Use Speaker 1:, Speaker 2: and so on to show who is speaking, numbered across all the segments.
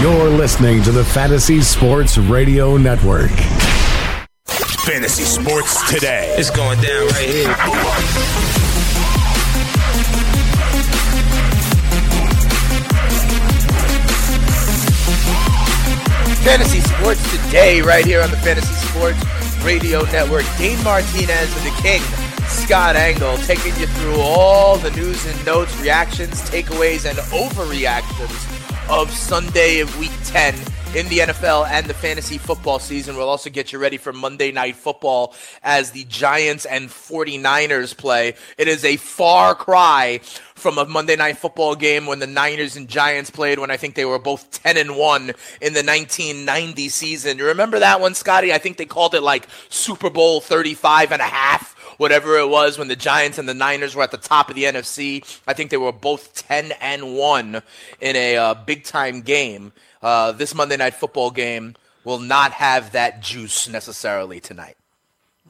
Speaker 1: You're listening to the Fantasy Sports Radio Network.
Speaker 2: Fantasy Sports Today.
Speaker 3: It's going down right here.
Speaker 4: Fantasy Sports Today, right here on the Fantasy Sports Radio Network. Dane Martinez and the King, Scott Engel, taking you through all the news and notes, reactions, takeaways, and overreactions of Sunday of Week 10 in the NFL and the fantasy football season. We'll also get you ready for Monday Night Football as the Giants and 49ers play. It is a far cry from a Monday Night Football game when the Niners and Giants played when I think they were both 10 and 1 in the 1990 season. You remember that one, Scotty? I think they called it like Super Bowl 35 and a half whatever it was when the Giants and the Niners were at the top of the NFC. I think they were both 10 and 1 in a uh, big time game. Uh, this Monday Night Football game will not have that juice necessarily tonight.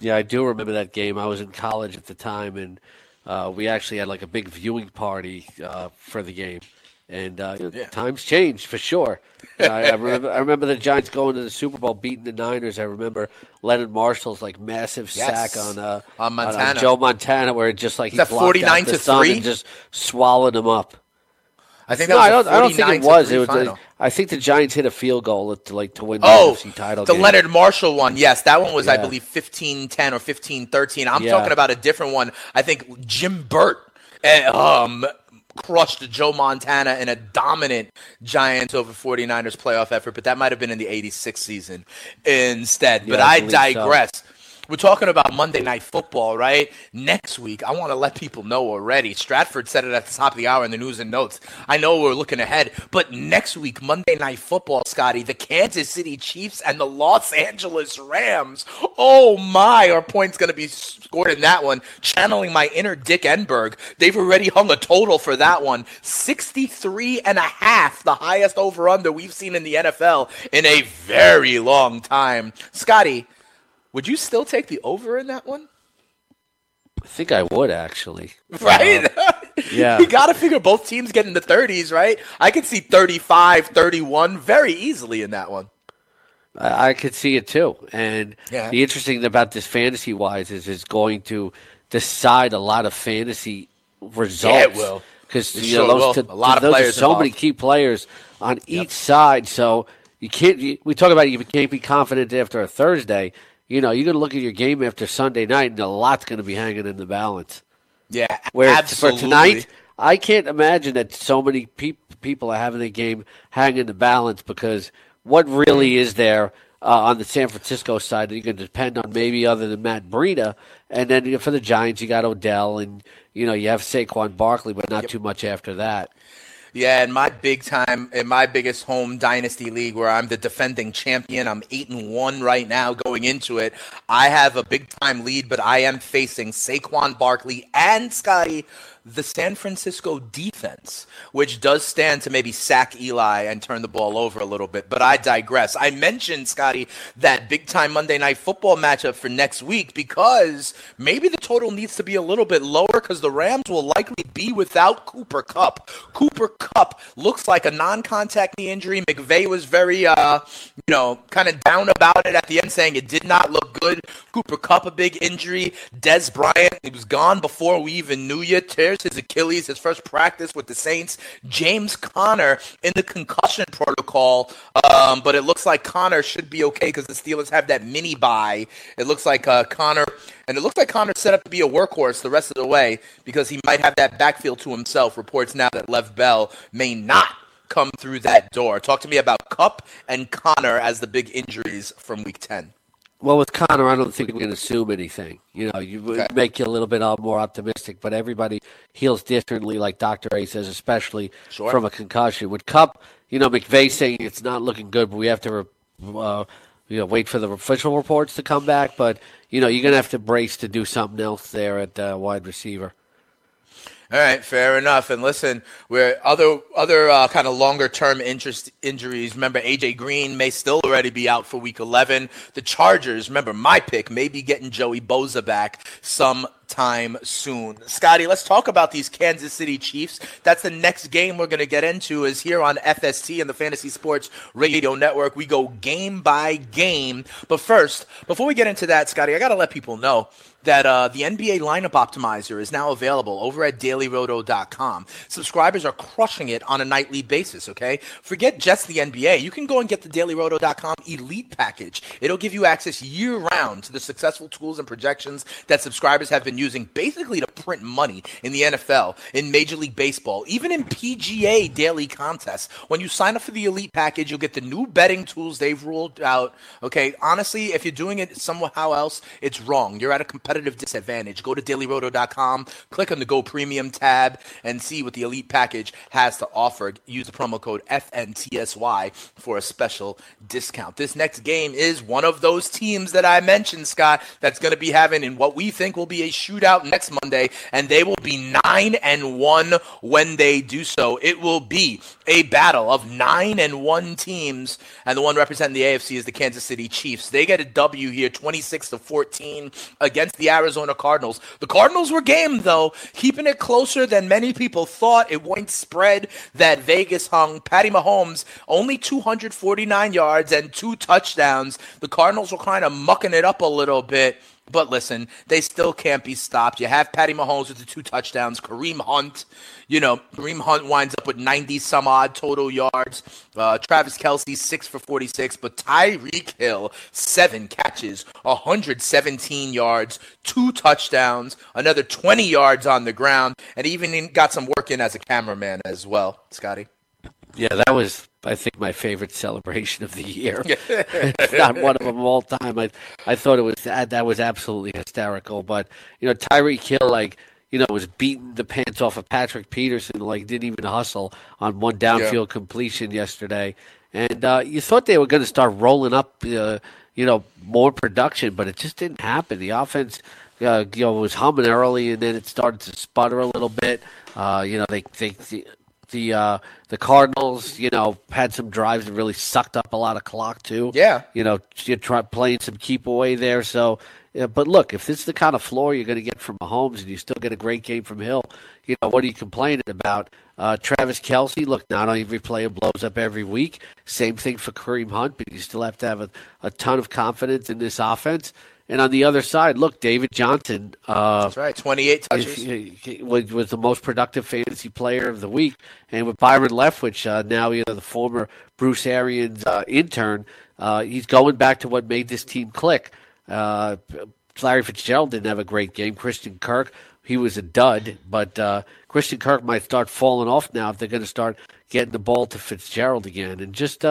Speaker 5: Yeah, I do remember that game. I was in college at the time, and uh, we actually had like a big viewing party uh, for the game. And uh,
Speaker 4: Yeah.
Speaker 5: times change for sure. I, I remember. I remember the Giants going to the Super Bowl, beating the Niners. I remember Leonard Marshall's like massive
Speaker 4: Yes.
Speaker 5: sack on uh,
Speaker 4: On Montana.
Speaker 5: Joe Montana, where it just like he
Speaker 4: that
Speaker 5: blocked
Speaker 4: 49
Speaker 5: the
Speaker 4: to three?
Speaker 5: and just swallowed him up.
Speaker 4: I think
Speaker 5: No,
Speaker 4: that was
Speaker 5: I don't. I don't think it was. It was.
Speaker 4: final.
Speaker 5: I think the Giants hit a field goal to like to win the
Speaker 4: Oh,
Speaker 5: NFC title.
Speaker 4: the
Speaker 5: game.
Speaker 4: Leonard Marshall one. Yes, that one was, I
Speaker 5: Yeah.
Speaker 4: believe, fifteen ten or fifteen thirteen. I'm
Speaker 5: Yeah.
Speaker 4: talking about a different one. I think Jim Burt eh, um, crushed Joe Montana in a dominant Giants over 49ers playoff effort, but that might have been in the 86 season instead. but
Speaker 5: I
Speaker 4: I
Speaker 5: believe so.
Speaker 4: We're talking about Monday Night Football, right? Next week, I want to let people know already. Stratford said it at the top of the hour in the news and notes. I know we're looking ahead, but next week, Monday Night Football, Scotty, the Kansas City Chiefs and the Los Angeles Rams. Oh my, our points going to be scored in that one. Channeling my inner Dick Enberg. They've already hung a total for that one 63 and a half, the highest over under we've seen in the NFL in a very long time. Scotty, would you still take the over in that one?
Speaker 5: I think I would actually.
Speaker 4: Right?
Speaker 5: Um, yeah.
Speaker 4: you got to figure both teams get in the 30s, right? I could see 35, 31 very easily in that one.
Speaker 5: I, I could see it too. And
Speaker 4: Yeah.
Speaker 5: the interesting thing about this fantasy wise is it's going to decide a lot of fantasy results.
Speaker 4: Yeah, it will.
Speaker 5: Because you know,
Speaker 4: sure
Speaker 5: those,
Speaker 4: will.
Speaker 5: t-
Speaker 4: A lot of
Speaker 5: those are
Speaker 4: players
Speaker 5: so many key players on each side. So you can't. You, we talk about you can't be confident after a Thursday. You know, you're going to look at your game after Sunday night, and a lot's going to be hanging in the balance.
Speaker 4: Yeah,
Speaker 5: Where
Speaker 4: absolutely.
Speaker 5: for tonight, I can't imagine that so many peop people are having the game hang in the balance because what really is there uh, on the San Francisco side that you can depend on maybe other than Matt Breida, and then you know, for the Giants you got Odell and you know you have Saquon Barkley, but not too much after that.
Speaker 4: Yeah, in my big time, in my biggest home dynasty league, where I'm the defending champion, I'm eight and one right now going into it. I have a big time lead, but I am facing Saquon Barkley and Scotty, the San Francisco defense, which does stand to maybe sack Eli and turn the ball over a little bit. But I digress. I mentioned Scotty that big time Monday Night Football matchup for next week because maybe the total needs to be a little bit lower because the Rams will likely be without Cooper Kupp. Cooper Kupp looks like a non-contact knee injury. McVay was very, uh, you know, kind of down about it at the end, saying it did not look good. Cooper Kupp a big injury. Dez Bryant, he was gone before we even knew you. His Achilles, his first practice with the Saints. James Conner in the concussion protocol, um, but it looks like Conner should be okay because the Steelers have that mini buy. It looks like uh, Conner, and it looks like Conner's set up to be a workhorse the rest of the way because he might have that backfield to himself. Reports now that Lev Bell may not come through that door. Talk to me about Kupp and Conner as the big injuries from Week Ten.
Speaker 5: Well, with Conner, I don't think we can assume anything. You know, you
Speaker 4: Okay.
Speaker 5: make you a little bit more optimistic, but everybody heals differently, like Dr. A says, especially
Speaker 4: Sure.
Speaker 5: from a concussion. With Kupp, you know, McVay saying it's not looking good, but we have to, uh, you know, wait for the official reports to come back. But you know, you're gonna have to brace to do something else there at uh, wide receiver.
Speaker 4: All right, fair enough. And listen, where other other uh, kind of longer term interest injuries. Remember, AJ Green may still already be out for Week 11. The Chargers, remember my pick, may be getting Joey Bosa back some time soon. Scotty, let's talk about these Kansas City Chiefs. That's the next game we're going to get into is here on FST and the Fantasy Sports Radio Network. We go game by game. But first, before we get into that, Scotty, I got to let people know that uh, the NBA lineup optimizer is now available over at dailyroto.com. Subscribers are crushing it on a nightly basis, okay? Forget just the NBA. You can go and get the dailyroto.com elite package. It'll give you access year round to the successful tools and projections that subscribers have been using basically to print money in the NFL, in Major League Baseball, even in PGA daily contests. When you sign up for the Elite package, you'll get the new betting tools they've ruled out. Okay, honestly, if you're doing it somehow else, it's wrong. You're at a competitive disadvantage. Go to dailyroto.com, click on the Go Premium tab, and see what the Elite package has to offer. Use the promo code FNTSY for a special discount. This next game is one of those teams that I mentioned, Scott, that's going to be having in what we think will be a shootout next Monday, and they will be nine and one when they do so. It will be a battle of nine and one teams, and the one representing the AFC is the Kansas City Chiefs. They get a W here, 26 to 14 against the Arizona Cardinals. The Cardinals were game though, keeping it closer than many people thought. It won't spread that Vegas hung. Patty Mahomes only 249 yards and two touchdowns. The Cardinals were kind of mucking it up a little bit. But listen, they still can't be stopped. You have Patty Mahomes with the two touchdowns. Kareem Hunt, you know, Kareem Hunt winds up with 90 some odd total yards. Uh, Travis Kelce, six for 46. But Tyreek Hill, seven catches, 117 yards, two touchdowns, another 20 yards on the ground, and even got some work in as a cameraman as well, Scotty.
Speaker 5: Yeah, that was I think my favorite celebration of the year. it's not one of them all time. I I thought it was that was absolutely hysterical. But you know, Tyreek Hill like you know was beating the pants off of Patrick Peterson, like didn't even hustle on one downfield yeah. completion yesterday. And uh, you thought they were going to start rolling up, uh, you know, more production, but it just didn't happen. The offense, uh, you know, was humming early, and then it started to sputter a little bit. Uh, you know, they they the uh, the Cardinals, you know, had some drives that really sucked up a lot of clock too.
Speaker 4: Yeah,
Speaker 5: you know, you're try, playing some keep away there. So, yeah, but look, if this is the kind of floor you're going to get from Mahomes, and you still get a great game from Hill, you know, what are you complaining about? Uh, Travis Kelce, look, not every player blows up every week. Same thing for Kareem Hunt, but you still have to have a, a ton of confidence in this offense. And on the other side, look, David Johnson.
Speaker 4: Uh, That's right, 28 touches.
Speaker 5: Was, was the most productive fantasy player of the week. And with Byron Leftwich, uh, now you know, the former Bruce Arians uh, intern, uh, he's going back to what made this team click. Uh, Larry Fitzgerald didn't have a great game. Christian Kirk, he was a dud. But uh, Christian Kirk might start falling off now if they're going to start getting the ball to Fitzgerald again. And just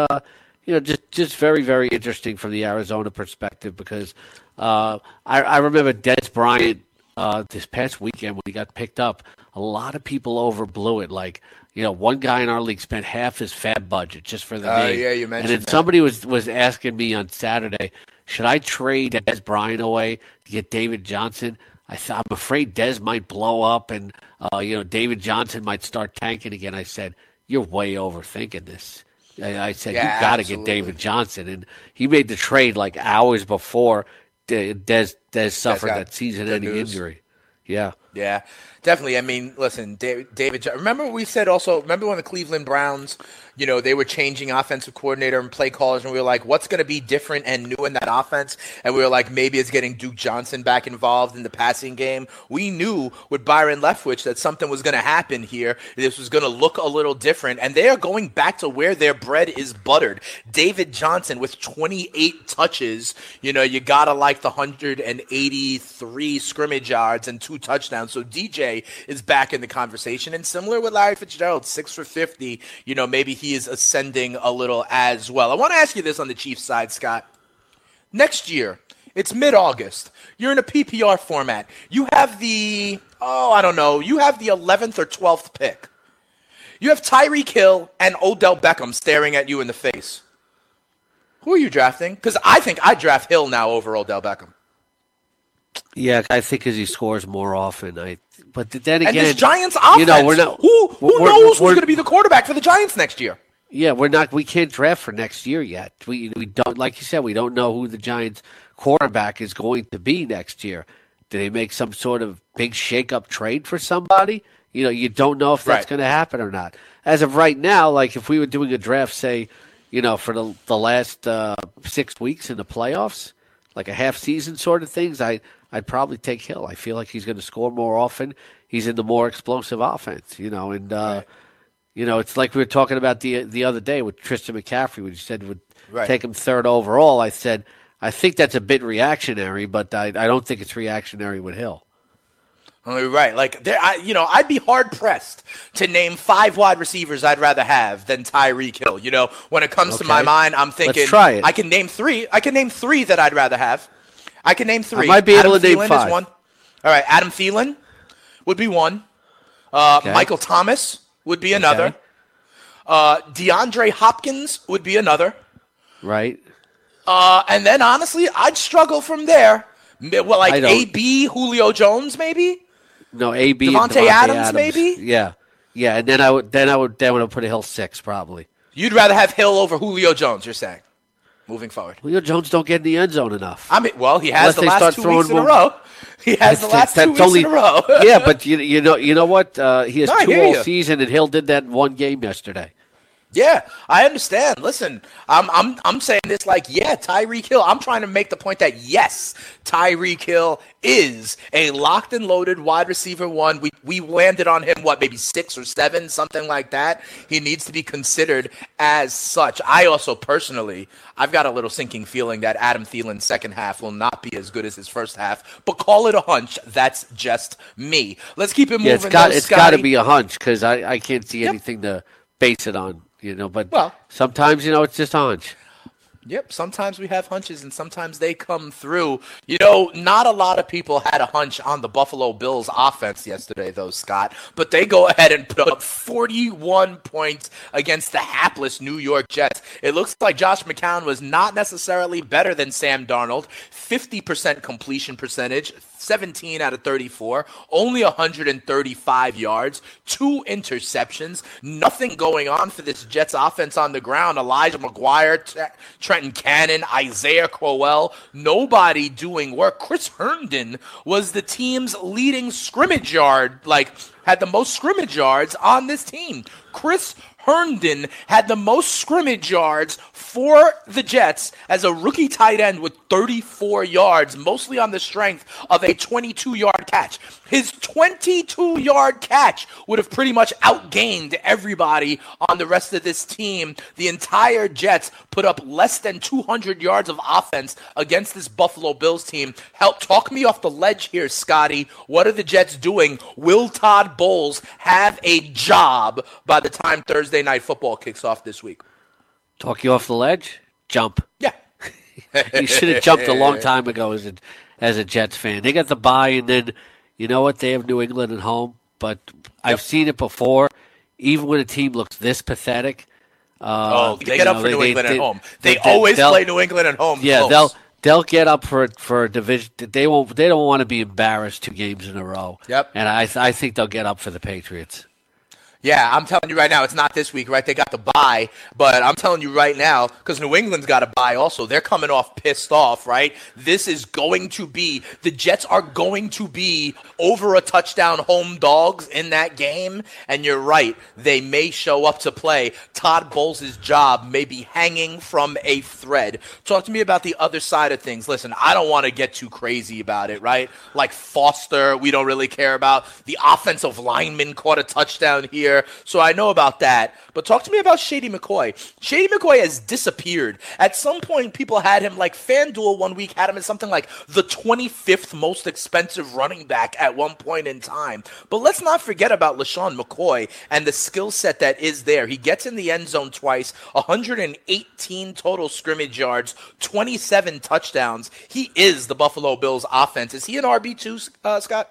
Speaker 5: you know, just just very very interesting from the Arizona perspective because uh, I, I remember Dez Bryant uh, this past weekend when he got picked up. A lot of people overblew it. Like you know, one guy in our league spent half his fab budget just for the
Speaker 4: uh,
Speaker 5: name.
Speaker 4: Yeah, you mentioned.
Speaker 5: And then
Speaker 4: that.
Speaker 5: somebody was was asking me on Saturday, should I trade Dez Bryant away to get David Johnson? I th- I'm afraid Dez might blow up, and uh, you know David Johnson might start tanking again. I said, you're way overthinking this. I, I said
Speaker 4: yeah,
Speaker 5: you got to get David Johnson, and he made the trade like hours before Dez Dez suffered that season-ending injury. Yeah,
Speaker 4: yeah, definitely. I mean, listen, David. Remember we said also. Remember when the Cleveland Browns you know, they were changing offensive coordinator and play callers, and we were like, what's going to be different and new in that offense? And we were like, maybe it's getting Duke Johnson back involved in the passing game. We knew with Byron Leftwich that something was going to happen here. This was going to look a little different, and they are going back to where their bread is buttered. David Johnson with 28 touches. You know, you got to like the 183 scrimmage yards and two touchdowns. So DJ is back in the conversation. And similar with Larry Fitzgerald, six for 50. You know, maybe he he is ascending a little as well. I want to ask you this on the Chiefs side, Scott. Next year, it's mid August. You're in a PPR format. You have the, oh, I don't know, you have the 11th or 12th pick. You have Tyreek Hill and Odell Beckham staring at you in the face. Who are you drafting? Because I think I draft Hill now over Odell Beckham.
Speaker 5: Yeah, I think because he scores more often. I but then again,
Speaker 4: and this Giants offense.
Speaker 5: You know, we're not.
Speaker 4: Who who
Speaker 5: we're-
Speaker 4: knows who's
Speaker 5: we're-
Speaker 4: going to be the quarterback for the Giants next year?
Speaker 5: Yeah, we're not. We can't draft for next year yet. We we don't like you said. We don't know who the Giants' quarterback is going to be next year. Do they make some sort of big shake-up trade for somebody? You know, you don't know if that's
Speaker 4: Right.
Speaker 5: going to happen or not. As of right now, like if we were doing a draft, say, you know, for the the last uh, six weeks in the playoffs, like a half season sort of things, I I'd probably take Hill. I feel like he's going to score more often. He's in the more explosive offense, you know, and. Uh, you know, it's like we were talking about the the other day with Christian McCaffrey, when you said would
Speaker 4: Right.
Speaker 5: take him third overall. I said I think that's a bit reactionary, but I, I don't think it's reactionary with Hill.
Speaker 4: Right. Like there, I, you know, I'd be hard pressed to name five wide receivers I'd rather have than Tyreek Hill. You know, when it comes to my mind, I'm thinking
Speaker 5: try it.
Speaker 4: I can name three. I can name three that I'd rather have. I can name three.
Speaker 5: I might be able
Speaker 4: Adam
Speaker 5: to name five.
Speaker 4: Is one. All right, Adam Thielen would be one. Uh,
Speaker 5: Okay.
Speaker 4: Michael Thomas would be another.
Speaker 5: Okay.
Speaker 4: Uh, DeAndre Hopkins would be another.
Speaker 5: Right?
Speaker 4: Uh, and then honestly, I'd struggle from there. Well, like AB, Julio Jones, maybe.
Speaker 5: No, AB
Speaker 4: Davante
Speaker 5: Davante
Speaker 4: Adams, maybe?
Speaker 5: Yeah, yeah, and then I would then I would then I would put a Hill six probably.
Speaker 4: You'd rather have Hill over Julio Jones, you're saying, moving forward.
Speaker 5: Julio Jones don't get in the end zone enough.
Speaker 4: I mean, well, he has
Speaker 5: Unless
Speaker 4: the
Speaker 5: they
Speaker 4: last
Speaker 5: start
Speaker 4: two
Speaker 5: throwing
Speaker 4: weeks in a row. He has the last two weeks in a row.
Speaker 5: yeah, but you you know you know what? Uh, he has
Speaker 4: No,
Speaker 5: two all
Speaker 4: you.
Speaker 5: season, and Hill did that in one game yesterday.
Speaker 4: Yeah, I understand. Listen, I'm I'm I'm saying this like, yeah, Tyreek Hill. I'm trying to make the point that yes, Tyreek Hill is a locked and loaded wide receiver one. We we landed on him what maybe six or seven, something like that. He needs to be considered as such. I also personally, I've got a little sinking feeling that Adam Thielen's second half will not be as good as his first half. But call it a hunch. That's just me. Let's keep it moving.
Speaker 5: Yeah, it's got
Speaker 4: though,
Speaker 5: it's got to be a hunch because I, I can't see
Speaker 4: Yep.
Speaker 5: anything to base it on, you know. But
Speaker 4: Well-
Speaker 5: sometimes you know it's just hunch.
Speaker 4: Yep, sometimes we have hunches and sometimes they come through. You know, not a lot of people had a hunch on the Buffalo Bills offense yesterday, though, Scott, but they go ahead and put up 41 points against the hapless New York Jets. It looks like Josh McCown was not necessarily better than Sam Darnold. 50% completion percentage, 17 out of 34, only 135 yards, two interceptions, nothing going on for this Jets offense on the ground. Elijah McGuire, T- Trenton Cannon, Isaiah Crowell, nobody doing work. Chris Herndon was the team's leading scrimmage yard, like had the most scrimmage yards on this team. Chris Herndon had the most scrimmage yards for the Jets as a rookie tight end with 34 yards, mostly on the strength of a 22 yard catch. His 22 yard catch would have pretty much outgained everybody on the rest of this team. The entire Jets put up less than 200 yards of offense against this Buffalo Bills team. Help talk me off the ledge here, Scotty. What are the Jets doing? Will Todd Bowles have a job by the time Thursday night football kicks off this week?
Speaker 5: Talk you off the ledge? Jump.
Speaker 4: Yeah.
Speaker 5: You should have jumped a long time ago as a as a Jets fan. They got the bye, and then you know what? They have New England at home, but I've seen it before. Even when a team looks this pathetic, uh,
Speaker 4: Oh, they get
Speaker 5: you
Speaker 4: up
Speaker 5: know,
Speaker 4: for New England at home. They,
Speaker 5: they-
Speaker 4: always play New England at home.
Speaker 5: Yeah,
Speaker 4: close.
Speaker 5: they'll they'll get up for for a division. They won't. They don't want to be embarrassed two games in a row.
Speaker 4: Yep.
Speaker 5: And I I think they'll get up for the Patriots.
Speaker 4: Yeah, I'm telling you right now, it's not this week, right? They got the buy, but I'm telling you right now, because New England's got a buy also. They're coming off pissed off, right? This is going to be, the Jets are going to be over a touchdown home dogs in that game. And you're right, they may show up to play. Todd Bowles' job may be hanging from a thread. Talk to me about the other side of things. Listen, I don't want to get too crazy about it, right? Like Foster, we don't really care about. The offensive lineman caught a touchdown here, so I know about that. But talk to me about Shady McCoy. Shady McCoy has disappeared. At some point, people had him like FanDuel one week had him as something like the 25th most expensive running back at one point in time. But let's not forget about LeSean McCoy and the skill set that is there. He gets in the end zone twice, 118 total scrimmage yards, 27 touchdowns. He is the Buffalo Bills offense. Is he an RB2, uh, Scott?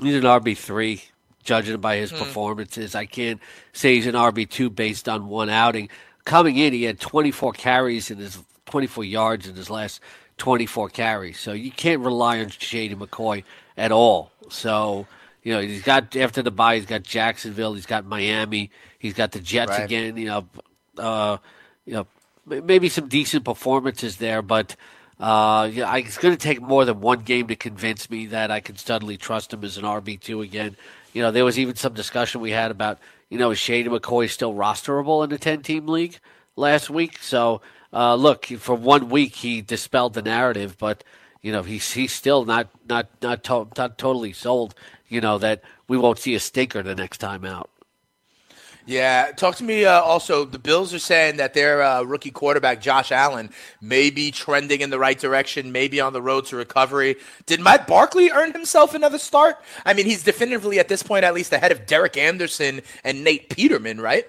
Speaker 5: He's an RB3 judging by his hmm. performances. I can't say he's an RB2 based on one outing. Coming in, he had 24 carries in his 24 yards in his last 24 carries. So you can't rely on Shady McCoy at all. So, you know, he's got after the bye, he's got Jacksonville, he's got Miami, he's got the Jets
Speaker 4: right.
Speaker 5: again, you know, uh, you know, maybe some decent performances there, but uh, yeah, it's going to take more than one game to convince me that I can suddenly trust him as an RB two again. You know, there was even some discussion we had about, you know, is Shady McCoy still rosterable in the ten team league last week? So, uh, look, for one week he dispelled the narrative, but you know he's he's still not not not to- not totally sold. You know that we won't see a stinker the next time out.
Speaker 4: Yeah, talk to me. Uh, also, the Bills are saying that their uh, rookie quarterback Josh Allen may be trending in the right direction, maybe on the road to recovery. Did Matt Barkley earn himself another start? I mean, he's definitively at this point at least ahead of Derek Anderson and Nate Peterman, right?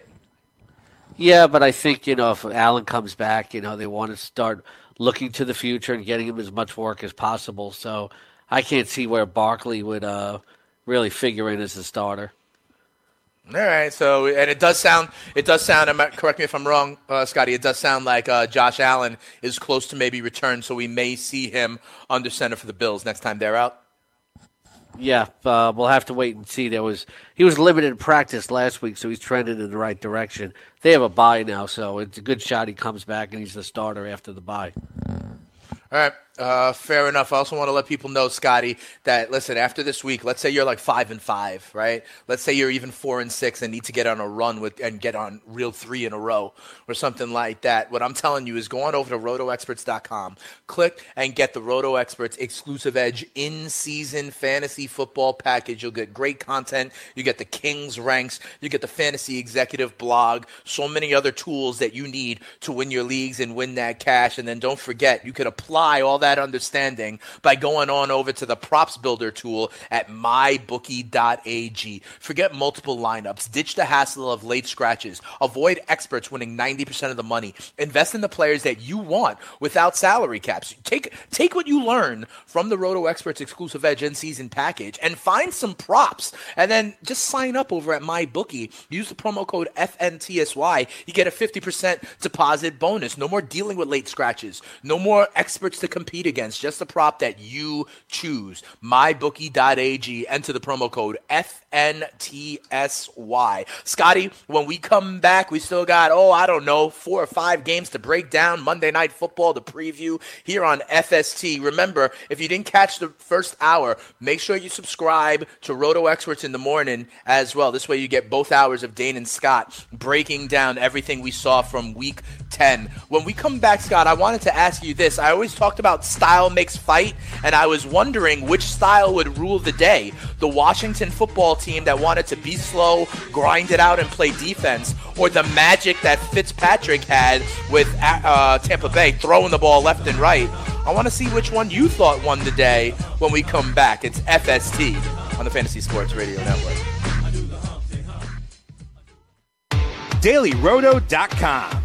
Speaker 5: Yeah, but I think you know if Allen comes back, you know they want to start looking to the future and getting him as much work as possible. So I can't see where Barkley would uh, really figure in as a starter.
Speaker 4: All right. So, and it does sound, it does sound. Correct me if I'm wrong, uh, Scotty. It does sound like uh, Josh Allen is close to maybe return, so we may see him under center for the Bills next time they're out.
Speaker 5: Yeah, uh, we'll have to wait and see. There was he was limited in practice last week, so he's trending in the right direction. They have a bye now, so it's a good shot he comes back and he's the starter after the bye.
Speaker 4: All right, uh, fair enough. I also want to let people know, Scotty, that listen. After this week, let's say you're like five and five, right? Let's say you're even four and six and need to get on a run with and get on real three in a row or something like that. What I'm telling you is go on over to RotoExperts.com, click and get the Roto Experts exclusive edge in season fantasy football package. You'll get great content. You get the Kings ranks. You get the fantasy executive blog. So many other tools that you need to win your leagues and win that cash. And then don't forget, you could apply all that understanding by going on over to the props builder tool at mybookie.ag. Forget multiple lineups. Ditch the hassle of late scratches. Avoid experts winning 90% of the money. Invest in the players that you want without salary caps. Take take what you learn from the Roto Experts exclusive edge in season package and find some props. And then just sign up over at MyBookie. Use the promo code FNTSY. You get a 50% deposit bonus. No more dealing with late scratches. No more experts to compete against. Just the prop that you choose. MyBookie.ag. Enter the promo code FNTSY. Scotty, when we come back, we still got, oh, I don't know, four or five games to break down. Monday Night Football, the preview here on FST. Remember, if you didn't catch the first hour, make sure you subscribe to Roto Experts in the morning as well. This way you get both hours of Dane and Scott breaking down everything we saw from week 10. When we come back, Scott, I wanted to ask you this. I always talked about style makes fight, and I was wondering which style would rule the day. The Washington football team that wanted to be slow, grind it out, and play defense, or the magic that Fitzpatrick had with uh, Tampa Bay throwing the ball left and right. I want to see which one you thought won the day when we come back. It's FST on the Fantasy Sports Radio Network.
Speaker 2: DailyRoto.com.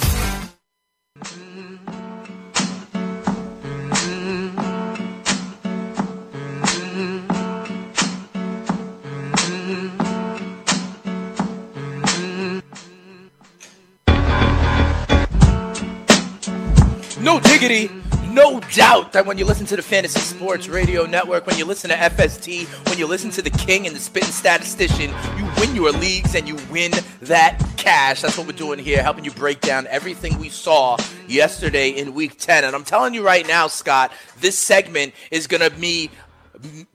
Speaker 4: No no doubt that when you listen to the Fantasy Sports Radio Network, when you listen to FST, when you listen to the King and the Spitting Statistician, you win your leagues and you win that cash. That's what we're doing here, helping you break down everything we saw yesterday in Week 10. And I'm telling you right now, Scott, this segment is going to be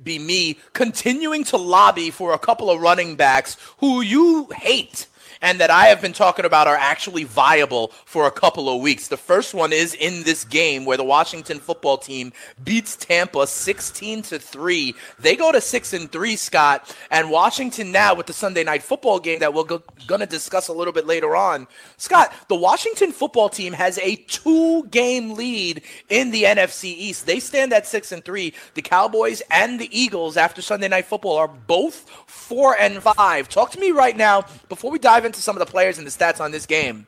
Speaker 4: be me continuing to lobby for a couple of running backs who you hate. And that I have been talking about are actually viable for a couple of weeks. The first one is in this game where the Washington football team beats Tampa 16 to 3. They go to 6 and 3, Scott, and Washington now with the Sunday night football game that we're go- going to discuss a little bit later on. Scott, the Washington football team has a two-game lead in the NFC East. They stand at 6 and 3. The Cowboys and the Eagles after Sunday night football are both 4 and 5. Talk to me right now before we dive into some of the players and the stats on this game.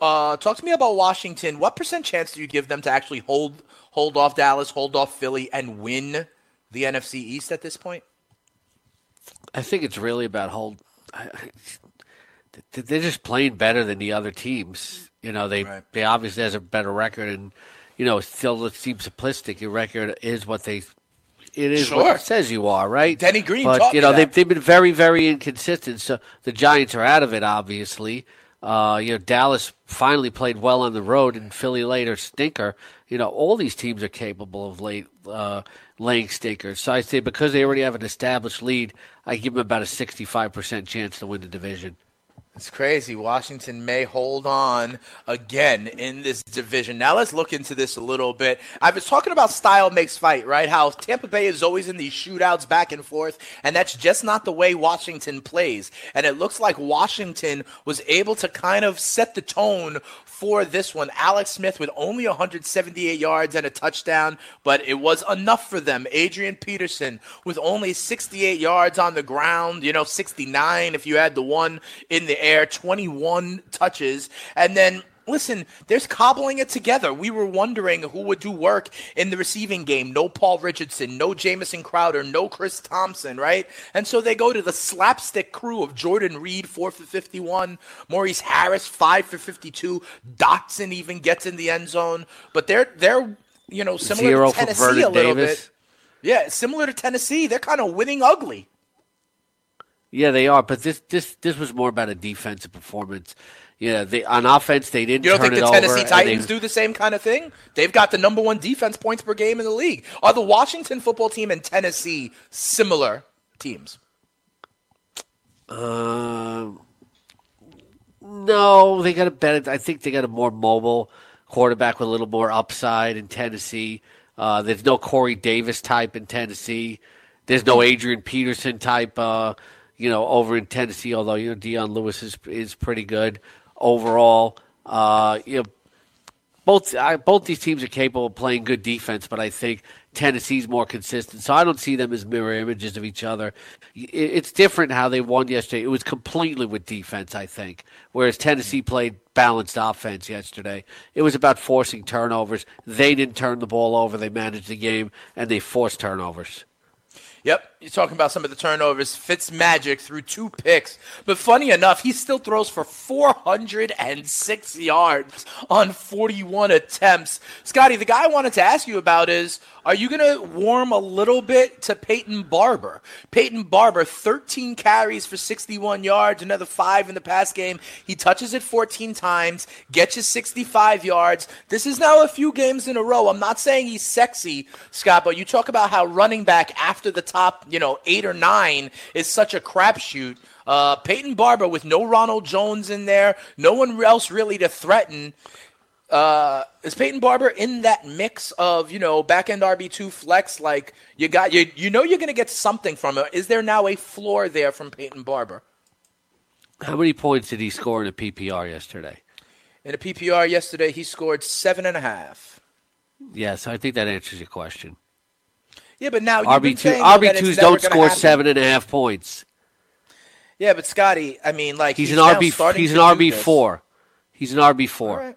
Speaker 4: Uh, talk to me about Washington. What percent chance do you give them to actually hold hold off Dallas, hold off Philly, and win the NFC East at this point?
Speaker 5: I think it's really about hold. I, I, they're just playing better than the other teams. You know, they
Speaker 4: Right.
Speaker 5: they obviously has a better record, and you know, still it seems simplistic. Your record is what they. It is
Speaker 4: Sure.
Speaker 5: what it says you are, right?
Speaker 4: Denny Green
Speaker 5: but you know they've they've been very very inconsistent. So the Giants are out of it, obviously. Uh, you know, Dallas finally played well on the road, and Philly later stinker. You know, all these teams are capable of late uh, laying stinkers. So I say because they already have an established lead, I give them about a sixty-five percent chance to win the division.
Speaker 4: It's crazy. Washington may hold on again in this division. Now let's look into this a little bit. I was talking about style makes fight, right? How Tampa Bay is always in these shootouts back and forth, and that's just not the way Washington plays. And it looks like Washington was able to kind of set the tone for this one. Alex Smith with only 178 yards and a touchdown, but it was enough for them. Adrian Peterson with only 68 yards on the ground, you know, 69 if you had the one in the air, 21 touches. And then Listen, there's cobbling it together. We were wondering who would do work in the receiving game. No Paul Richardson, no Jamison Crowder, no Chris Thompson, right? And so they go to the slapstick crew of Jordan Reed, 4 for 51, Maurice Harris, 5 for 52, Doctson even gets in the end zone. But they're, they're you know, similar
Speaker 5: Zero
Speaker 4: to Tennessee a little
Speaker 5: Davis.
Speaker 4: bit. Yeah, similar to Tennessee. They're kind of winning ugly.
Speaker 5: Yeah, they are, but this this this was more about a defensive performance. Yeah, they on offense they didn't
Speaker 4: You don't think the. Tennessee Titans
Speaker 5: they-
Speaker 4: do the same kind of thing? They've got the number one defense points per game in the league. Are the Washington football team and Tennessee similar teams?
Speaker 5: Um, no, they got a better. I think they got a more mobile quarterback with a little more upside in Tennessee. Uh, there's no Corey Davis type in Tennessee. There's no Adrian Peterson type. Uh, you know, over in Tennessee. Although you know Dion Lewis is is pretty good overall. Uh, you know, both both these teams are capable of playing good defense, but I think Tennessee's more consistent. So I don't see them as mirror images of each other. It- It's different how they won yesterday. It was completely with defense, I think, whereas Tennessee played balanced offense yesterday. It was about forcing turnovers. They didn't turn the ball over. They managed the game and they forced turnovers.
Speaker 4: Yep, you're talking about some of the turnovers. Fitz Magic threw two picks, but funny enough, he still throws for 406 yards on 41 attempts. Scotty, the guy I wanted to ask you about is are you going to warm a little bit to Peyton Barber? Peyton Barber, 13 carries for 61 yards, another five in the pass game. He touches it 14 times, gets you 65 yards. This is now a few games in a row. I'm not saying he's sexy, Scott, but you talk about how running back after the top, you know, eight or nine is such a crapshoot. Uh, Peyton Barber with no Ronald Jones in there, no one else really to threaten. Uh, is Peyton Barber in that mix of you know back end RB two flex? Like you got you you know you're gonna get something from it. Is there now a floor there from Peyton Barber?
Speaker 5: How many points did he score in a PPR yesterday?
Speaker 4: In a PPR yesterday, he scored seven and a half.
Speaker 5: Yes, I think that answers your question.
Speaker 4: Yeah, but now
Speaker 5: RB two
Speaker 4: saying, though, that
Speaker 5: RB twos don't score
Speaker 4: happen.
Speaker 5: seven and a half points.
Speaker 4: Yeah, but Scotty, I mean, like
Speaker 5: He's,
Speaker 4: he's,
Speaker 5: an RB. He's an RB four, He's an RB four,
Speaker 4: right.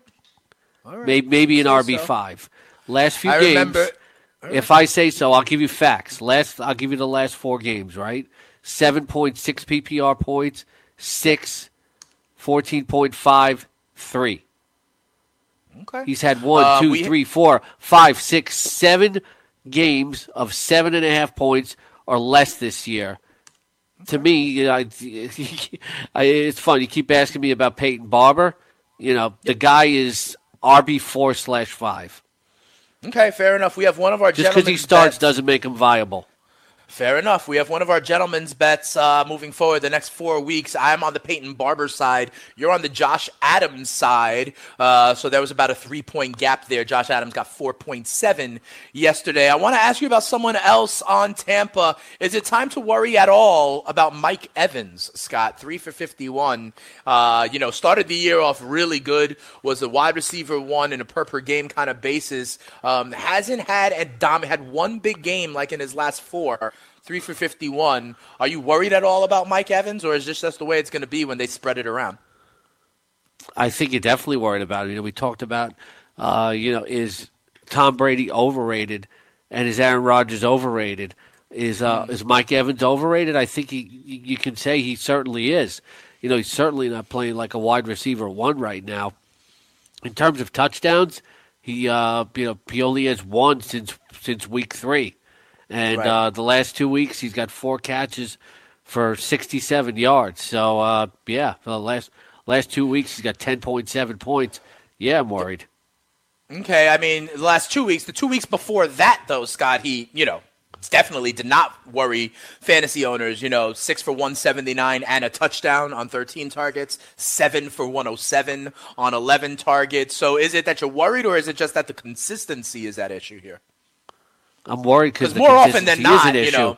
Speaker 4: All right.
Speaker 5: Maybe, maybe an RB
Speaker 4: so.
Speaker 5: five. Last few
Speaker 4: I
Speaker 5: games.
Speaker 4: remember.
Speaker 5: If I say so, I'll give you facts. Last, I'll give you the last four games. Right, seven point six PPR points, six, 14.5, three.
Speaker 4: Okay.
Speaker 5: He's had one,
Speaker 4: Uh,
Speaker 5: two,
Speaker 4: we-
Speaker 5: three, four, five, six, seven games of seven and a half points or less this year. To me, you know, I, I, it's fun. You keep asking me about Peyton Barber. You know, the guy is RB four slash five.
Speaker 4: Okay, fair enough. We have one of our
Speaker 5: Just because he starts doesn't make him viable.
Speaker 4: Fair enough. We have one of our gentlemen's bets uh, moving forward the next four weeks. I'm on the Peyton Barber side. You're on the Josh Adams side. Uh, so there was about a three point gap there. Josh Adams got 4.7 yesterday. I want to ask you about someone else on Tampa. Is it time to worry at all about Mike Evans, Scott? Three for 51. Uh, you know, started the year off really good, was a wide receiver one in a per per game kind of basis. Um, hasn't had a dom- had one big game like in his last four three for 51. Are you worried at all about Mike Evans, or is this just the way it's going to be when they spread it around?
Speaker 5: I think you're definitely worried about it. You know, we talked about, uh, you know, is Tom Brady overrated and is Aaron Rodgers overrated? Is uh, is Mike Evans overrated? I think he, you can say he certainly is. You know, he's certainly not playing like a wide receiver one right now. In terms of touchdowns, he uh, you know he only has one since since week three. And right. uh, the last two weeks, he's got four catches for 67 yards. So, uh, yeah, for the last last two weeks, he's got 10.7 points. Yeah, I'm worried.
Speaker 4: Okay, I mean, the last two weeks, the two weeks before that, though, Scott, he, you know, definitely did not worry fantasy owners. You know, six for 179 and a touchdown on 13 targets, seven for 107 on 11 targets. So is it that you're worried, or is it just that the consistency is that issue here?
Speaker 5: I'm worried because
Speaker 4: more often than not, you know.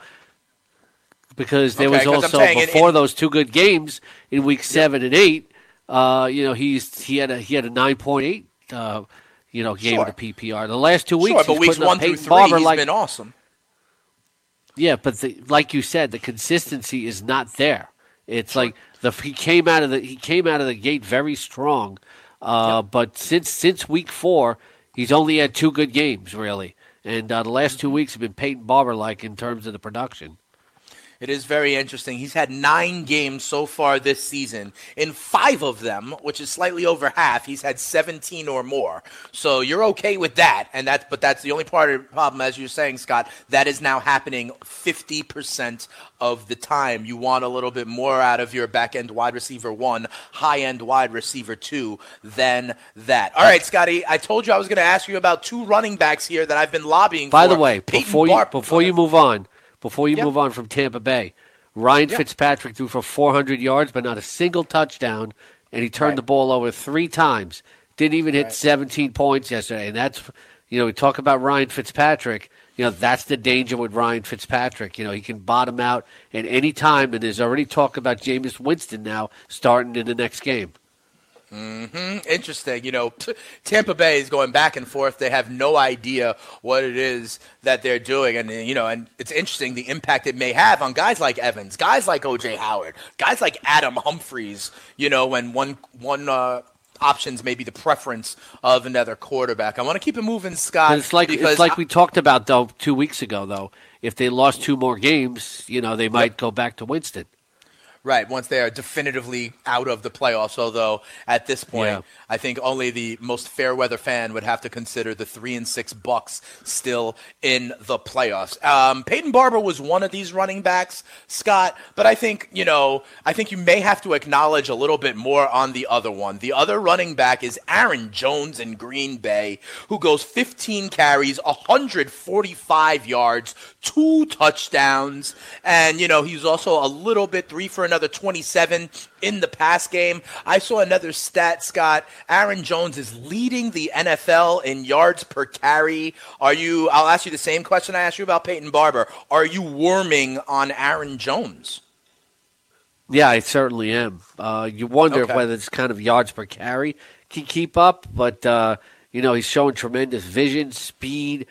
Speaker 5: Because there okay, was also before in, those two good games in week seven and eight, uh, you know, he's he had a he had a nine point eight, uh, you know, game sure. of the PPR. The last two weeks,
Speaker 4: sure, but weeks one through three, Barber
Speaker 5: he's
Speaker 4: like, been awesome.
Speaker 5: Yeah, but the, like you said, the consistency is not there. It's like the he came out of the he came out of the gate very strong, uh, yep. but since since week four, he's only had two good games really. And uh, the last two weeks have been Peyton Barber like in terms of the production.
Speaker 4: It is very interesting. He's had nine games so far this season. In five of them, which is slightly over half, he's had 17 or more. So you're okay with that. And that's, but that's the only part of the problem, as you're saying, Scott, that is now happening 50% of the time. You want a little bit more out of your back end wide receiver one, high end wide receiver two than that. All right, Scotty, I told you I was going to ask you about two running backs here that I've been lobbying
Speaker 5: By
Speaker 4: for.
Speaker 5: the way, Peyton before you, before you move on, before you yep. move on from Tampa Bay. Ryan yep. Fitzpatrick threw for 400 yards, but not a single touchdown, and he turned right. the ball over three times. Didn't even hit right. 17 points yesterday, and that's you know we talk about Ryan Fitzpatrick. You know that's the danger with Ryan Fitzpatrick. You know he can bottom out at any time, and there's already talk about Jameis Winston now starting in the next game.
Speaker 4: Mm-hmm. Interesting. You know, Tampa Bay is going back and forth. They have no idea what it is that they're doing, and you know, and it's interesting the impact it may have on guys like Evans, guys like OJ Howard, guys like Adam Humphries. You know, when one one. Uh, options may be the preference of another quarterback. I want to keep it moving, Scott.
Speaker 5: But it's like it's like I, we talked about though two weeks ago. Though, if they lost two more games, you know, they might go back to Winston.
Speaker 4: Right, once they are definitively out of the playoffs, although at this point, yeah. I think only the most fair weather fan would have to consider the three and six Bucks still in the playoffs. Um, Peyton Barber was one of these running backs, Scott, but I think you know, I think you may have to acknowledge a little bit more on the other one. The other running back is Aaron Jones in Green Bay, who goes 15 carries, 145 yards, two touchdowns, and you know he's also a little bit three for another 27 in the pass game. I saw another stat, Scott. Aaron Jones is leading the NFL in yards per carry. Are you? I'll ask you the same question I asked you about Peyton Barber. Are you warming on Aaron Jones?
Speaker 5: Yeah, I certainly am. Uh, you wonder okay. whether it's kind of yards per carry can keep up, but uh, you know he's showing tremendous vision, speed,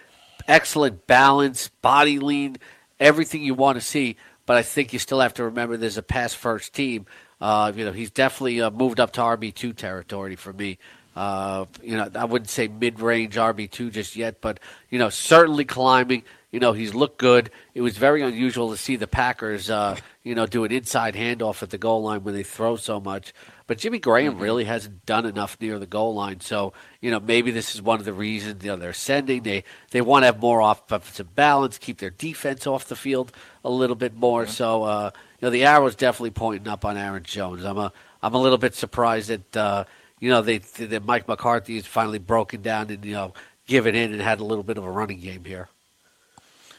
Speaker 5: excellent balance, body lean, everything you want to see. But I think you still have to remember there's a pass first team. Uh, you know, he's definitely uh, moved up to RB two territory for me. Uh, you know, I wouldn't say mid range RB two just yet, but you know, certainly climbing. You know, he's looked good. It was very unusual to see the Packers, uh, you know, do an inside handoff at the goal line when they throw so much. But Jimmy Graham mm-hmm. really hasn't done enough near the goal line. So, you know, maybe this is one of the reasons, you know, they're sending. They they want to have more offensive balance, keep their defense off the field a little bit more. Mm-hmm. So, uh, you know, the arrow's definitely pointing up on Aaron Jones. I'm a I'm a little bit surprised that uh, you know they that Mike McCarthy has finally broken down and you know given in and had a little bit of a running game here.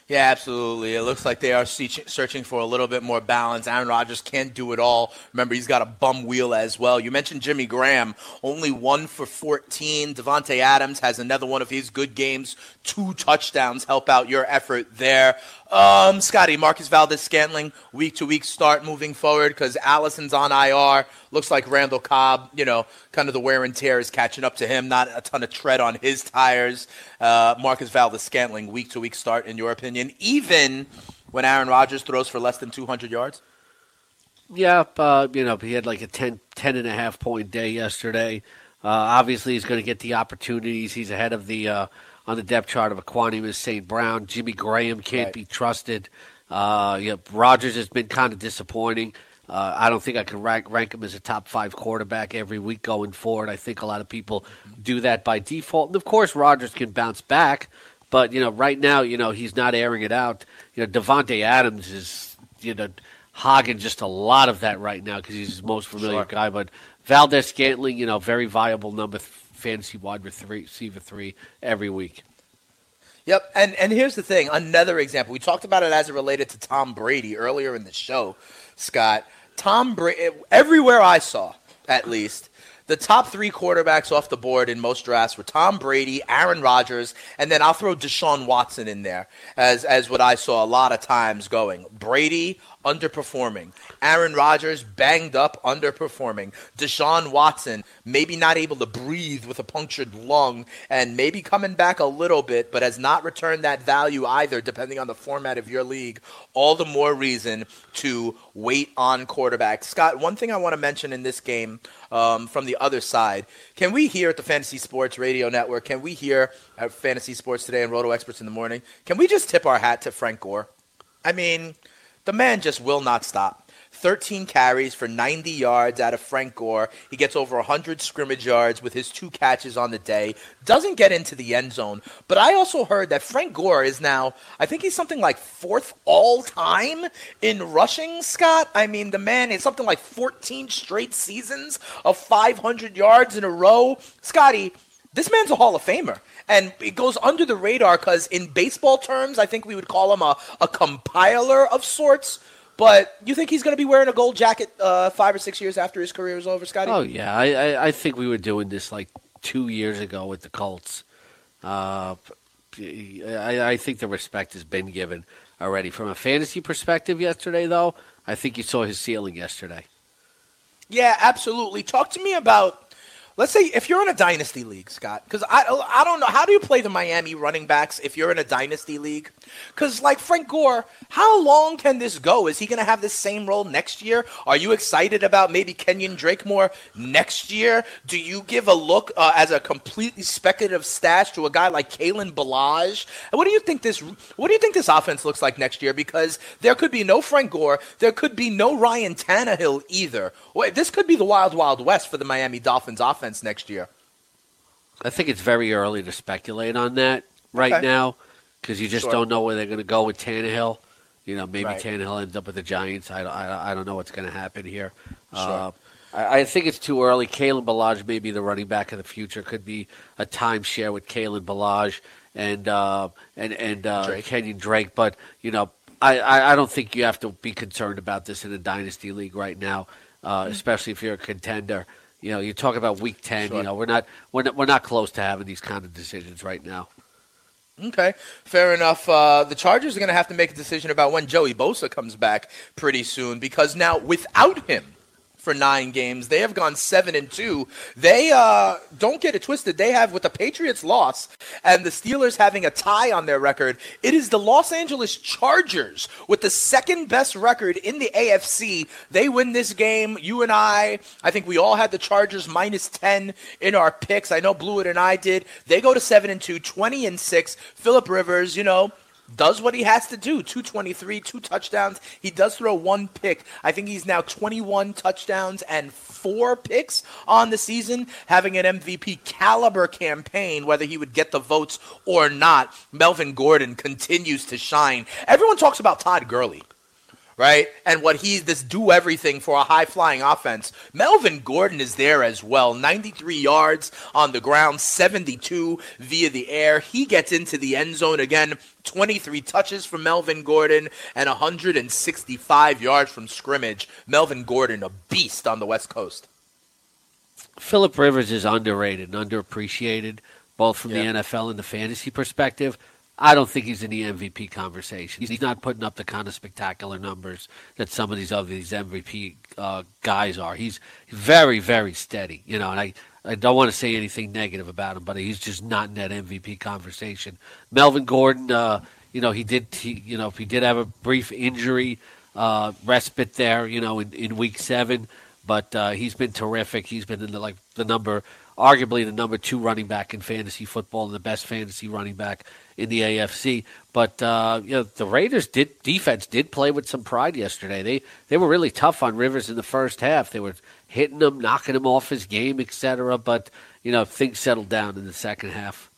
Speaker 4: Yeah, absolutely. It looks like they are searching for a little bit more balance. Aaron Rodgers can't do it all. Remember, he's got a bum wheel as well. You mentioned Jimmy Graham, only one for 14. Davante Adams has another one of his good games, two touchdowns. Help out your effort there. Um, Scotty, Marquez Valdes Scantling, week to week start moving forward because Allison's on IR. Looks like Randall Cobb, you know, kind of the wear and tear is catching up to him. Not a ton of tread on his tires. Uh, Marquez Valdes Scantling, week to week start, in your opinion, even when Aaron Rodgers throws for less than 200 yards?
Speaker 5: Yeah, uh, you know, he had like a 10, 10 and a half point day yesterday. Uh, obviously, he's going to get the opportunities. He's ahead of the uh, on the depth chart of Equanimeous St. Brown. Jimmy Graham can't right. be trusted. Uh, yeah, Rodgers has been kind of disappointing. Uh, I don't think I can rank, rank him as a top five quarterback every week going forward. I think a lot of people do that by default. And of course, Rodgers can bounce back, but you know, right now, you know, he's not airing it out. You know, Davante Adams is, you know, hogging just a lot of that right now because he's his most familiar sure. guy. But Valdes Scantling, you know, very viable number fantasy wide receiver three every week.
Speaker 4: Yep, and and here's the thing. Another example. We talked about it as it related to Tom Brady earlier in the show, Scott. Tom Brady. Eh, everywhere I saw, at least, the top three quarterbacks off the board in most drafts were Tom Brady, Aaron Rodgers, and then I'll throw Deshaun Watson in there as as what I saw a lot of times going. Brady, underperforming. Aaron Rodgers banged up, underperforming. Deshaun Watson maybe not able to breathe with a punctured lung and maybe coming back a little bit, but has not returned that value either, depending on the format of your league. All the more reason to wait on quarterback. Scott, one thing I want to mention in this game um, from the other side. Can we here at the Fantasy Sports Radio Network, can we here at Fantasy Sports Today and Roto Experts in the Morning, can we just tip our hat to Frank Gore? I mean, the man just will not stop. 13 carries for 90 yards out of Frank Gore. He gets over 100 scrimmage yards with his two catches on the day. Doesn't get into the end zone. But I also heard that Frank Gore is now, I think he's something like fourth all time in rushing, Scott. I mean, the man is something like 14 straight seasons of 500 yards in a row. Scotty, this man's a Hall of Famer. And it goes under the radar because, in baseball terms, I think we would call him a, a compiler of sorts. But you think he's going to be wearing a gold jacket uh, five or six years after his career is over, Scotty?
Speaker 5: Oh, yeah. I, I, I, think we were doing this like two years ago with the Colts. Uh, I, I think the respect has been given already. From a fantasy perspective, yesterday, though, I think you saw his ceiling yesterday.
Speaker 4: Yeah, absolutely. Talk to me about Let's say if you're in a dynasty league, Scott, because I, I don't know how do you play the Miami running backs if you're in a dynasty league? Because like Frank Gore, how long can this go? Is he going to have the same role next year? Are you excited about maybe Kenyon Drake more next year? Do you give a look uh, as a completely speculative stash to a guy like Kalen Ballage? What do you think this? What do you think this offense looks like next year? Because there could be no Frank Gore, there could be no Ryan Tannehill either. This could be the wild, wild west for the Miami Dolphins offense offense next year?
Speaker 5: I think it's very early to speculate on that right okay. now because you just sure. don't know where they're going to go with Tannehill. You know, maybe right. Tannehill ends up with the Giants. I, I, I don't know what's going to happen here. Sure. Uh, I, I, think it's too early. Kalen Ballage may be the running back of the future. Could be a timeshare with Kalen Ballage and uh, and and uh, Drake. Kenyon Drake. But you know, I, I, I don't think you have to be concerned about this in a dynasty league right now, uh, mm-hmm. especially if you're a contender. You know, you talk about week ten. Sure. You know, we're not we're not, we're not close to having these kind of decisions right now.
Speaker 4: Okay, fair enough. Uh, the Chargers are going to have to make a decision about when Joey Bosa comes back pretty soon because now without him, for nine games. They have gone seven and two. They uh, don't get it twisted. They have with the Patriots loss and the Steelers having a tie on their record. It is the Los Angeles Chargers with the second best record in the AFC. They win this game. You and I, I think we all had the Chargers minus ten in our picks. I know Blewett and I did. They go to seven and two, 20 and six. Philip Rivers, you know does what he has to do 223, two touchdowns. He does throw one pick. I think he's now 21 touchdowns and four picks on the season, having an MVP caliber campaign, whether he would get the votes or not. Melvin Gordon continues to shine. Everyone talks about Todd Gurley right? And what he's this do everything for a high flying offense. Melvin Gordon is there as well. 93 yards on the ground, 72 via the air. He gets into the end zone again. 23 touches from Melvin Gordon and 165 yards from scrimmage. Melvin Gordon, a beast on the West Coast.
Speaker 5: Philip Rivers is underrated and underappreciated, both from
Speaker 4: Yeah.
Speaker 5: the NFL and the fantasy perspective. I don't think he's in the MVP conversation. He's not putting up the kind of spectacular numbers that some of these other these MVP uh, guys are. He's very, very steady, you know. And I, I don't want to say anything negative about him, but he's just not in that MVP conversation. Melvin Gordon, uh, you know, he did, he, you know, he did have a brief injury uh, respite there, you know, in, in week seven but uh, he's been terrific. He's been in the, like the number, arguably the number two running back in fantasy football and the best fantasy running back in the AFC. But uh, you know the Raiders did defense did play with some pride yesterday. They they were really tough on Rivers in the first half. They were hitting him, knocking him off his game, etc. But you know things settled down in the second half.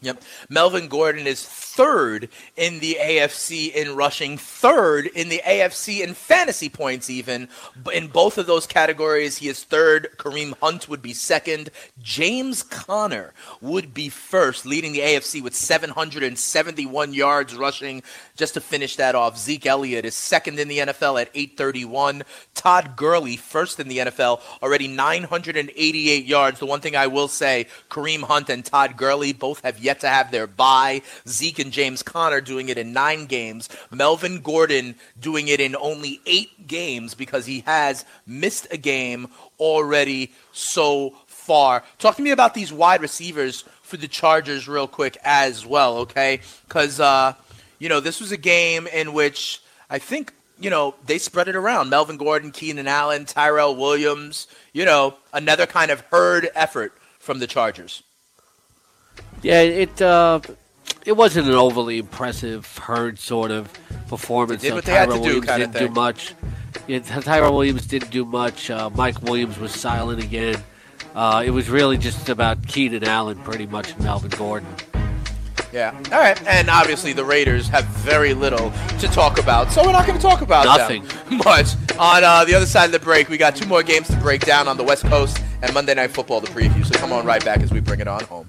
Speaker 4: Yep. Melvin Gordon is third in the AFC in rushing, third in the AFC in fantasy points, even. In both of those categories, he is third. Kareem Hunt would be second. James Conner would be first, leading the AFC with 771 yards rushing. Just to finish that off, Zeke Elliott is second in the NFL at 831. Todd Gurley, first in the NFL, already 988 yards. The one thing I will say, Kareem Hunt and Todd Gurley both have yet to have their bye. Zeke and James Conner doing it in nine games. Melvin Gordon doing it in only eight games because he has missed a game already so far. Talk to me about these wide receivers for the Chargers real quick as well, okay? Because, uh, you know, this was a game in which I think, you know, they spread it around. Melvin Gordon, Keenan Allen, Tyrell Williams, you know, another kind of herd effort from the Chargers.
Speaker 5: Yeah, it uh, it wasn't an overly impressive herd sort of performance.
Speaker 4: They did
Speaker 5: So
Speaker 4: what they had to
Speaker 5: Tyrell
Speaker 4: do
Speaker 5: Williams
Speaker 4: kinda
Speaker 5: didn't do
Speaker 4: thing.
Speaker 5: much. Yeah, Tyrell Williams didn't do much. Uh, Mike Williams was silent again. Uh, it was really just about Keenan Allen, pretty much, and Melvin Gordon.
Speaker 4: Yeah. All right. And obviously, the Raiders have very little to talk about, so we're not going to talk about
Speaker 5: Nothing.
Speaker 4: much. On uh, the other side of the break, we got two more games to break down on the West Coast and Monday Night Football, the preview. So come on right back as we bring it on home.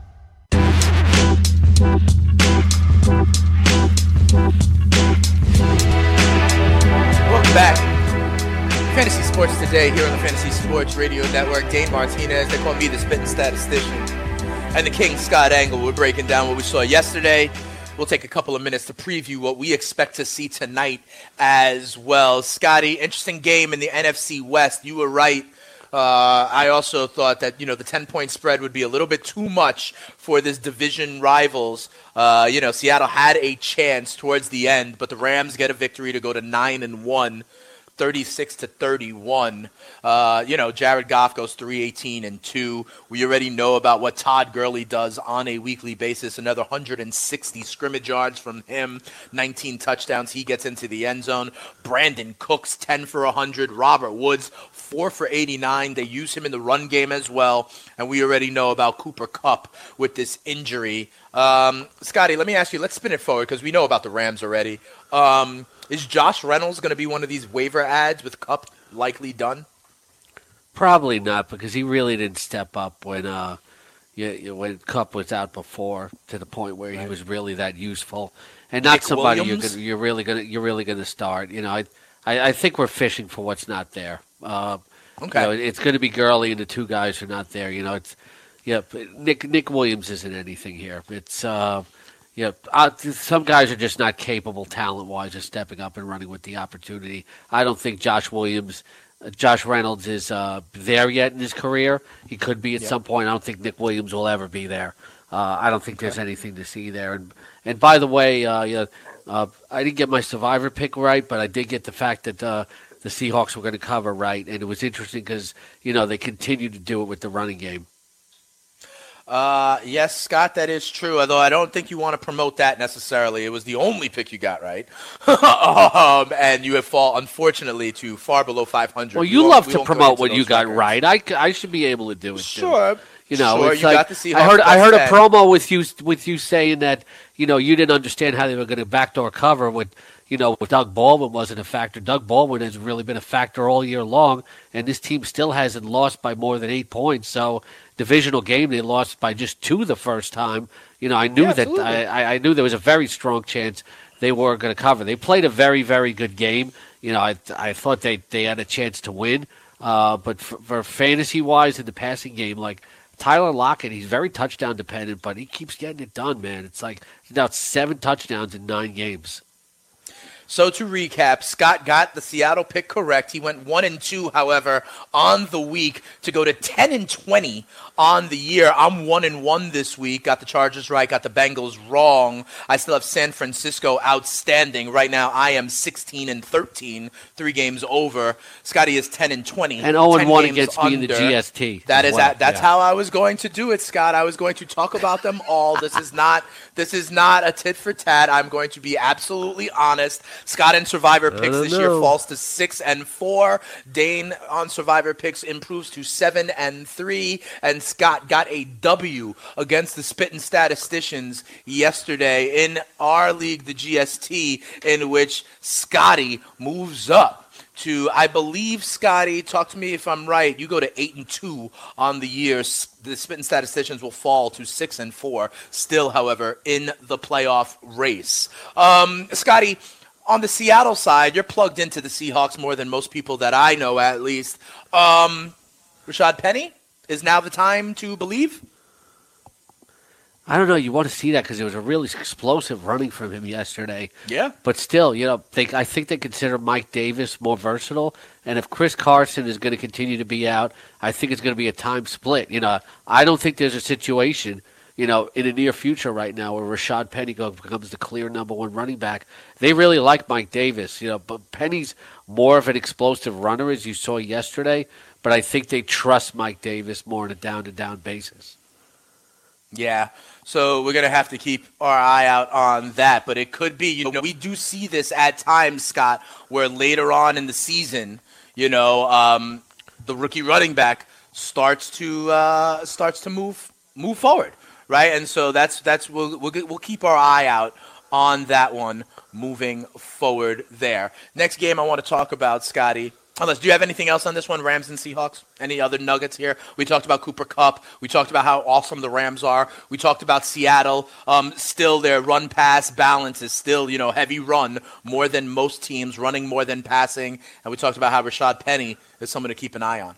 Speaker 4: Welcome back. Fantasy Sports Today here on the Fantasy Sports Radio Network. Dane Martinez, they call me the spitting statistician. And the King, Scott Engel. We're breaking down what we saw yesterday. We'll take a couple of minutes to preview what we expect to see tonight as well. Scotty, interesting game in the NFC West. You were right. Uh, I also thought that you know the ten point spread would be a little bit too much for this division rivals. Uh, you know, Seattle had a chance towards the end, but the Rams get a victory to go to nine and one. 36 to 31. Uh, you know, Jared Goff goes 318 and 2. We already know about what Todd Gurley does on a weekly basis. Another 160 scrimmage yards from him, 19 touchdowns. He gets into the end zone. Brandin Cooks 10 for 100. Robert Woods 4 for 89. They use him in the run game as well. And we already know about Cooper Kupp with this injury. Um, Scotty, let me ask you, let's spin it forward because we know about the Rams already. Um, is Josh Reynolds going to be one of these waiver ads with Kupp likely done?
Speaker 5: Probably not because he really didn't step up when uh, you, when Kupp was out before to the point where he was really that useful, and not
Speaker 4: Nick
Speaker 5: somebody you're, gonna, you're really gonna you're really gonna start. You know, I, I I think we're fishing for what's not there. Uh,
Speaker 4: Okay.
Speaker 5: you know, it's going to be Gurley and the two guys who are not there. You know, it's yeah. Nick Nick Williams isn't anything here. It's uh, yeah. Uh, some guys are just not capable, talent wise, of stepping up and running with the opportunity. I don't think Josh Williams. uh, Josh Reynolds is uh, there yet in his career. He could be at some point. I don't think Nick Williams will ever be there. Uh, I don't think there's anything to see there. And and by the way, uh, you know, Uh, I didn't get my survivor pick right, but I did get the fact that uh, the Seahawks were going to cover right, and it was interesting because you know they continued to do it with the running game.
Speaker 4: Uh, yes, Scott, that is true. Although I don't think you want to promote that necessarily. It was the only pick you got right, um, and you have fall unfortunately to far below 500.
Speaker 5: Well,
Speaker 4: We
Speaker 5: you love to promote what you got
Speaker 4: records.
Speaker 5: right. I should be able to do it. too.
Speaker 4: Sure.
Speaker 5: You know,
Speaker 4: Sure,
Speaker 5: it's
Speaker 4: you
Speaker 5: like
Speaker 4: got the Seahawks
Speaker 5: I heard. I heard a promo with you with you saying that you know you didn't understand how they were going to backdoor cover with you know Doug Baldwin wasn't a factor. Doug Baldwin has really been a factor all year long, and this team still hasn't lost by more than eight points. So divisional game they lost by just two the first time. You know, I knew
Speaker 4: Yeah,
Speaker 5: that. I, I I knew there was a very strong chance they were going to cover. They played a very very good game. You know, I I thought they they had a chance to win. Uh, but for, for fantasy wise in the passing game, like Tyler Lockett, he's very touchdown dependent, but he keeps getting it done, man. It's like he's now seven touchdowns in nine games.
Speaker 4: So to recap, Scott got the Seattle pick correct. He went one and two, however, on the week to go to ten and twenty on the year. I'm one and one this week. Got the Chargers right, got the Bengals wrong. I still have San Francisco outstanding. Right now I am sixteen and thirteen, three games over. Scotty is ten and twenty.
Speaker 5: And 0 and 1
Speaker 4: games
Speaker 5: against me in the. GST
Speaker 4: That is
Speaker 5: well,
Speaker 4: that, that's
Speaker 5: yeah.
Speaker 4: how I was going to do it, Scott. I was going to talk about them all. This is not this is not a tit for tat. I'm going to be absolutely honest. Scott in Survivor picks this year falls to six and four. Dane on Survivor picks improves to seven and three. And Scott got a W against the Spittin' Statisticians yesterday in our league, the GST, in which Scotty moves up to I believe Scotty. Talk to me if I'm right. You go to eight and two on the year. The Spitting Statisticians will fall to six and four. Still, however, in the playoff race. Um, Scotty, on the Seattle side, you're plugged into the Seahawks more than most people that I know, at least. Um, Rashad Penny is now the time to believe.
Speaker 5: I don't know. You want to see that because it was a really explosive running from him yesterday.
Speaker 4: Yeah.
Speaker 5: But still, you know, they, I think they consider Mike Davis more versatile. And if Chris Carson is going to continue to be out, I think it's going to be a time split. You know, I don't think there's a situation, you know, in the near future right now where Rashad Penny becomes the clear number one running back. They really like Mike Davis, you know, but Penny's more of an explosive runner, as you saw yesterday. But I think they trust Mike Davis more on a down to down basis.
Speaker 4: Yeah. So we're going to have to keep our eye out on that. But it could be, you know, we do see this at times, Scott, where later on in the season, you know, um, the rookie running back starts to uh, starts to move move forward, right? And so that's that's we'll we'll, we'll keep our eye out on that one moving forward there. Next game I want to talk about, Scotty. Unless, do you have anything else on this one, Rams and Seahawks? Any other nuggets here? We talked about Cooper Kupp. We talked about how awesome the Rams are. We talked about Seattle. Um, still, their run pass balance is still, you know, heavy run more than most teams, running more than passing. And we talked about how Rashad Penny is someone to keep an eye on.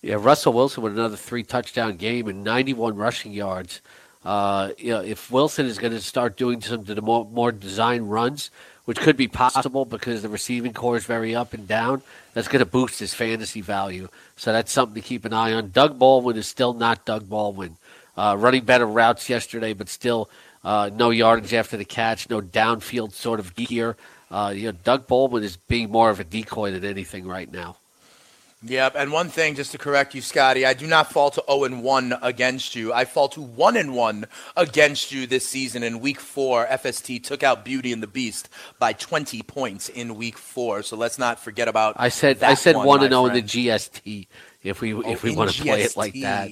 Speaker 5: Yeah, Russell Wilson with another three touchdown game and 91 rushing yards. Uh, you know, if Wilson is going to start doing some more, more design runs, which could be possible because the receiving corps is very up and down, that's going to boost his fantasy value. So that's something to keep an eye on. Doug Baldwin is still not Doug Baldwin. Uh, running better routes yesterday, but still uh, no yardage after the catch, no downfield sort of gear. Uh, you know, Doug Baldwin is being more of a decoy than anything right now.
Speaker 4: Yep, and one thing just to correct you, Scotty, I do not fall to 0 and 1 against you. I fall to 1 and 1 against you this season in week 4. FST took out Beauty and the Beast by 20 points in week 4. So let's not forget about
Speaker 5: I said I said
Speaker 4: one, 1
Speaker 5: and 0 in the. GST. If we
Speaker 4: Oh,
Speaker 5: if we want to play it like that,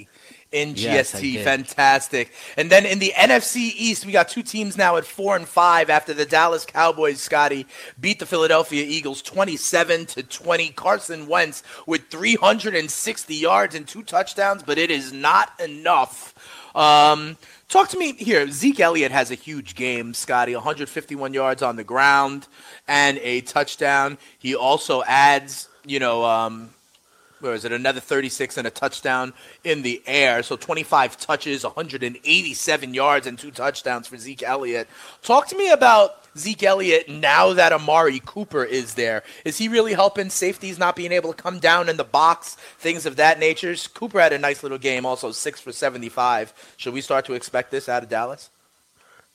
Speaker 4: In GST,
Speaker 5: did.
Speaker 4: fantastic. And then in the NFC East, we got two teams now at four and five after the Dallas Cowboys, Scotty, beat the Philadelphia Eagles 27 to 20. Carson Wentz with 360 yards and two touchdowns, but it is not enough. Um, talk to me here. Zeke Elliott has a huge game, Scotty. 151 yards on the ground and a touchdown. He also adds, you know, um, where is it? Another 36 and a touchdown in the air. So 25 touches, 187 yards, and two touchdowns for Zeke Elliott. Talk to me about Zeke Elliott now that Amari Cooper is there. Is he really helping safeties not being able to come down in the box, things of that nature? Cooper had a nice little game, also six for 75. Should we start to expect this out of Dallas?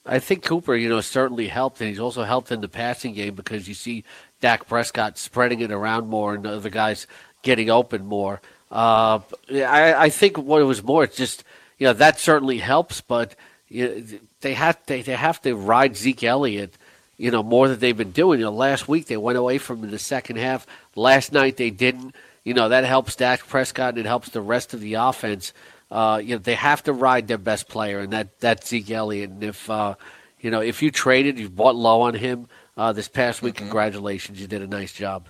Speaker 5: I think Cooper, you know, certainly helped, and he's also helped in the passing game because you see Dak Prescott spreading it around more and other guys getting open more. Uh, I, I think what it was more, it's just you know that certainly helps, but you know, they have they, they have to ride Zeke Elliott, you know, more than they've been doing. You know, last week they went away from him in the second half. Last night they didn't. You know that helps Dak Prescott and it helps the rest of the offense. Uh, you know they have to ride their best player, and that that's Zeke Elliott. And if uh, you know if you traded, you bought low on him uh, this past week. Mm-hmm. Congratulations, you did a nice job.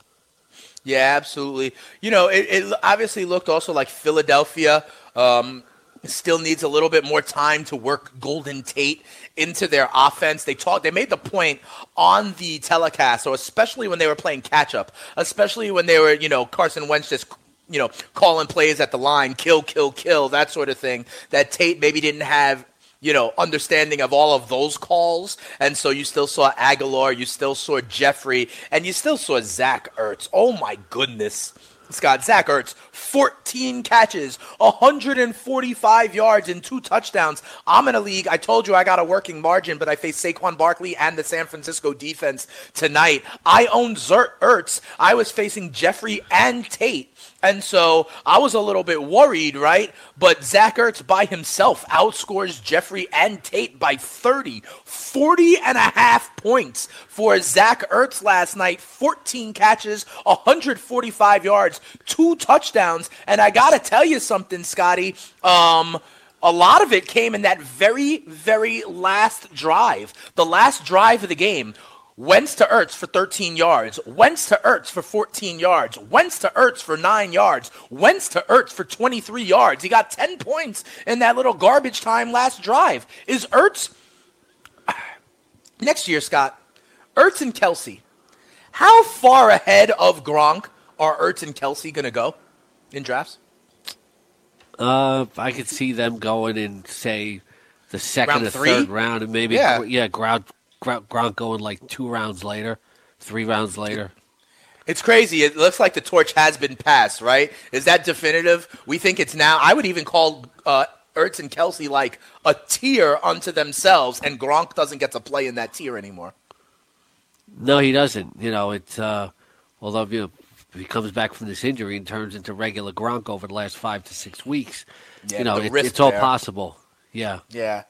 Speaker 4: Yeah, absolutely. You know, it, it obviously looked also like Philadelphia um, still needs a little bit more time to work Golden Tate into their offense. They talked. They made the point on the telecast, so especially when they were playing catch up, especially when they were, you know, Carson Wentz just you know, calling plays at the line, kill, kill, kill, that sort of thing. That Tate maybe didn't have you know, understanding of all of those calls. And so you still saw Agholor, you still saw Jeffery, and you still saw Zach Ertz. Oh my goodness. Scott Zach Ertz, 14 catches, 145 yards, and two touchdowns. I'm in a league. I told you I got a working margin, but I face Saquon Barkley and the San Francisco defense tonight. I owned Zert Ertz. I was facing Jeffery and Tate. And so I was a little bit worried, right? But Zach Ertz by himself outscores Jeffery and Tate by 30, 40 and a half points for Zach Ertz last night. 14 catches, 145 yards, two touchdowns. And I got to tell you something, Scotty. Um, a lot of it came in that very, very last drive. The last drive of the game Wentz to Ertz for 13 yards. Wentz to Ertz for 14 yards. Wentz to Ertz for 9 yards. Wentz to Ertz for 23 yards. He got 10 points in that little garbage time last drive. Is Ertz next year, Scott? Ertz and Kelce. How far ahead of Gronk are Ertz and Kelce going to go in drafts?
Speaker 5: Uh, I could see them going in, say, the second or third round, and maybe yeah, yeah ground Gronk going like two rounds later, three rounds later.
Speaker 4: It's crazy. It looks like the torch has been passed, right? Is that definitive? We think it's now. I would even call uh, Ertz and Kelce like a tier unto themselves, and Gronk doesn't get to play in that tier anymore.
Speaker 5: No, he doesn't. You know, it's uh, although you know he comes back from this injury and turns into regular Gronk over the last five to six weeks. Yeah, you know, it, it's all possible. Yeah.
Speaker 4: Yeah.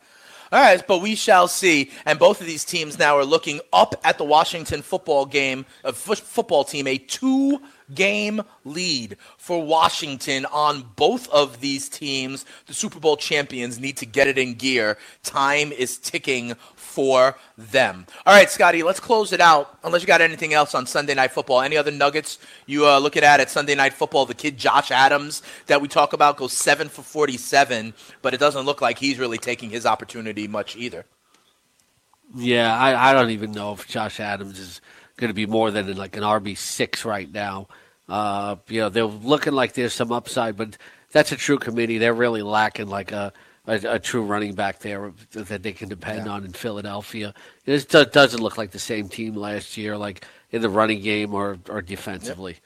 Speaker 4: All right, but we shall see. And both of these teams now are looking up at the Washington football game, uh, f- football team, a two game lead for Washington on both of these teams. The Super Bowl champions need to get it in gear. Time is ticking for them. All right, Scotty, let's close it out. Unless you got anything else on Sunday Night Football. Any other nuggets you uh, looking at at Sunday Night Football? The kid Josh Adams that we talk about goes 7 for 47, but it doesn't look like he's really taking his opportunity much either.
Speaker 5: Yeah, I, I don't even know if Josh Adams is going to be more than like an RB6 right now. Uh, you know, they're looking like there's some upside, but that's a true committee. They're really lacking like a a, a, true running back there that they can depend yeah. on in Philadelphia. It doesn't look like the same team last year, like in the running game or, or defensively. Yep.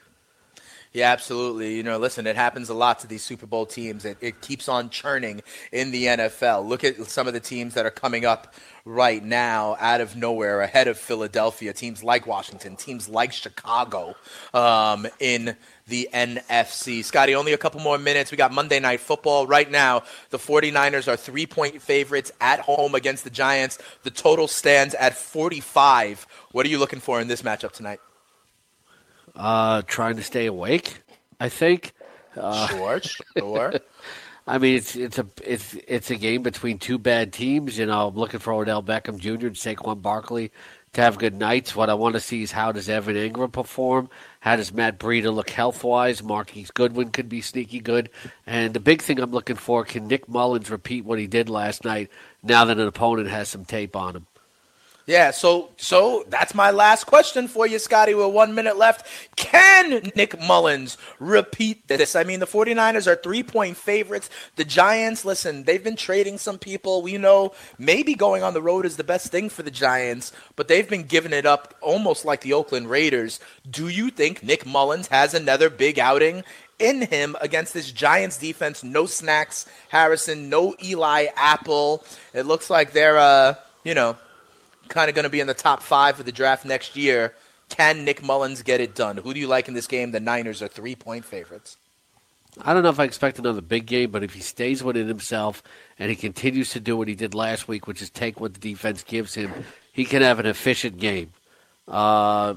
Speaker 4: Yeah, absolutely. You know, listen, it happens a lot to these Super Bowl teams. It, it keeps on churning in the NFL. Look at some of the teams that are coming up right now out of nowhere ahead of Philadelphia. Teams like Washington, teams like Chicago um, in the NFC. Scotty, only a couple more minutes. We got Monday Night Football. Right now, the 49ers are three point favorites at home against the Giants. The total stands at 45. What are you looking for in this matchup tonight?
Speaker 5: Uh, trying to stay awake, I think.
Speaker 4: Uh, sure, sure.
Speaker 5: I mean, it's it's a it's it's a game between two bad teams. You know, I'm looking for Odell Beckham Jr. and Saquon Barkley to have good nights. What I want to see is how does Evan Engram perform? How does Matt Breida look health wise? Marquise Goodwin could be sneaky good. And the big thing I'm looking for can Nick Mullens repeat what he did last night now that an opponent has some tape on him?
Speaker 4: Yeah, so so that's my last question for you, Scotty. With one minute left, can Nick Mullens repeat this? I mean, the 49ers are three point favorites. The Giants, listen, they've been trading some people. We know maybe going on the road is the best thing for the Giants, but they've been giving it up almost like the Oakland Raiders. Do you think Nick Mullens has another big outing in him against this Giants defense? No snacks, Harrison, no Eli Apple. It looks like they're uh you know, kind of going to be in the top five for the draft next year. Can Nick Mullens get it done? Who do you like in this game? The Niners are three point favorites.
Speaker 5: I don't know if I expect another big game, but if he stays within himself and he continues to do what he did last week, which is take what the defense gives him, he can have an efficient game. Uh,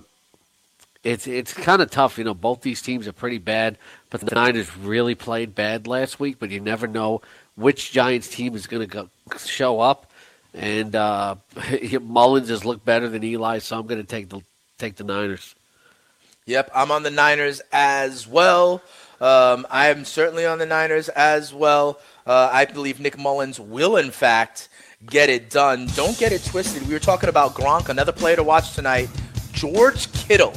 Speaker 5: it's it's kind of tough, you know. Both these teams are pretty bad, but the Niners really played bad last week. But you never know which Giants team is going to show up. And uh, Mullens has looked better than Eli, so I'm going to take the take the Niners.
Speaker 4: Yep, I'm on the Niners as well. Um, I am certainly on the Niners as well. Uh, I believe Nick Mullens will, in fact, get it done. Don't get it twisted. We were talking about Gronk, another player to watch tonight. George Kittle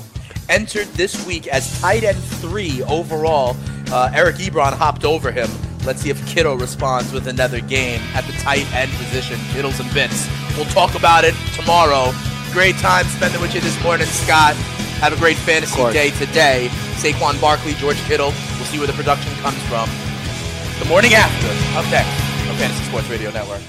Speaker 4: entered this week as tight end three overall. Uh, Eric Ebron hopped over him. Let's see if Kittle responds with another game at the tight end position. Kittles and bits. We'll talk about it tomorrow. Great time spending with you this morning, Scott. Have a great fantasy day today. Saquon Barkley, George Kittle. We'll see where the production comes from. The morning after. Up next on Fantasy Sports Radio Network.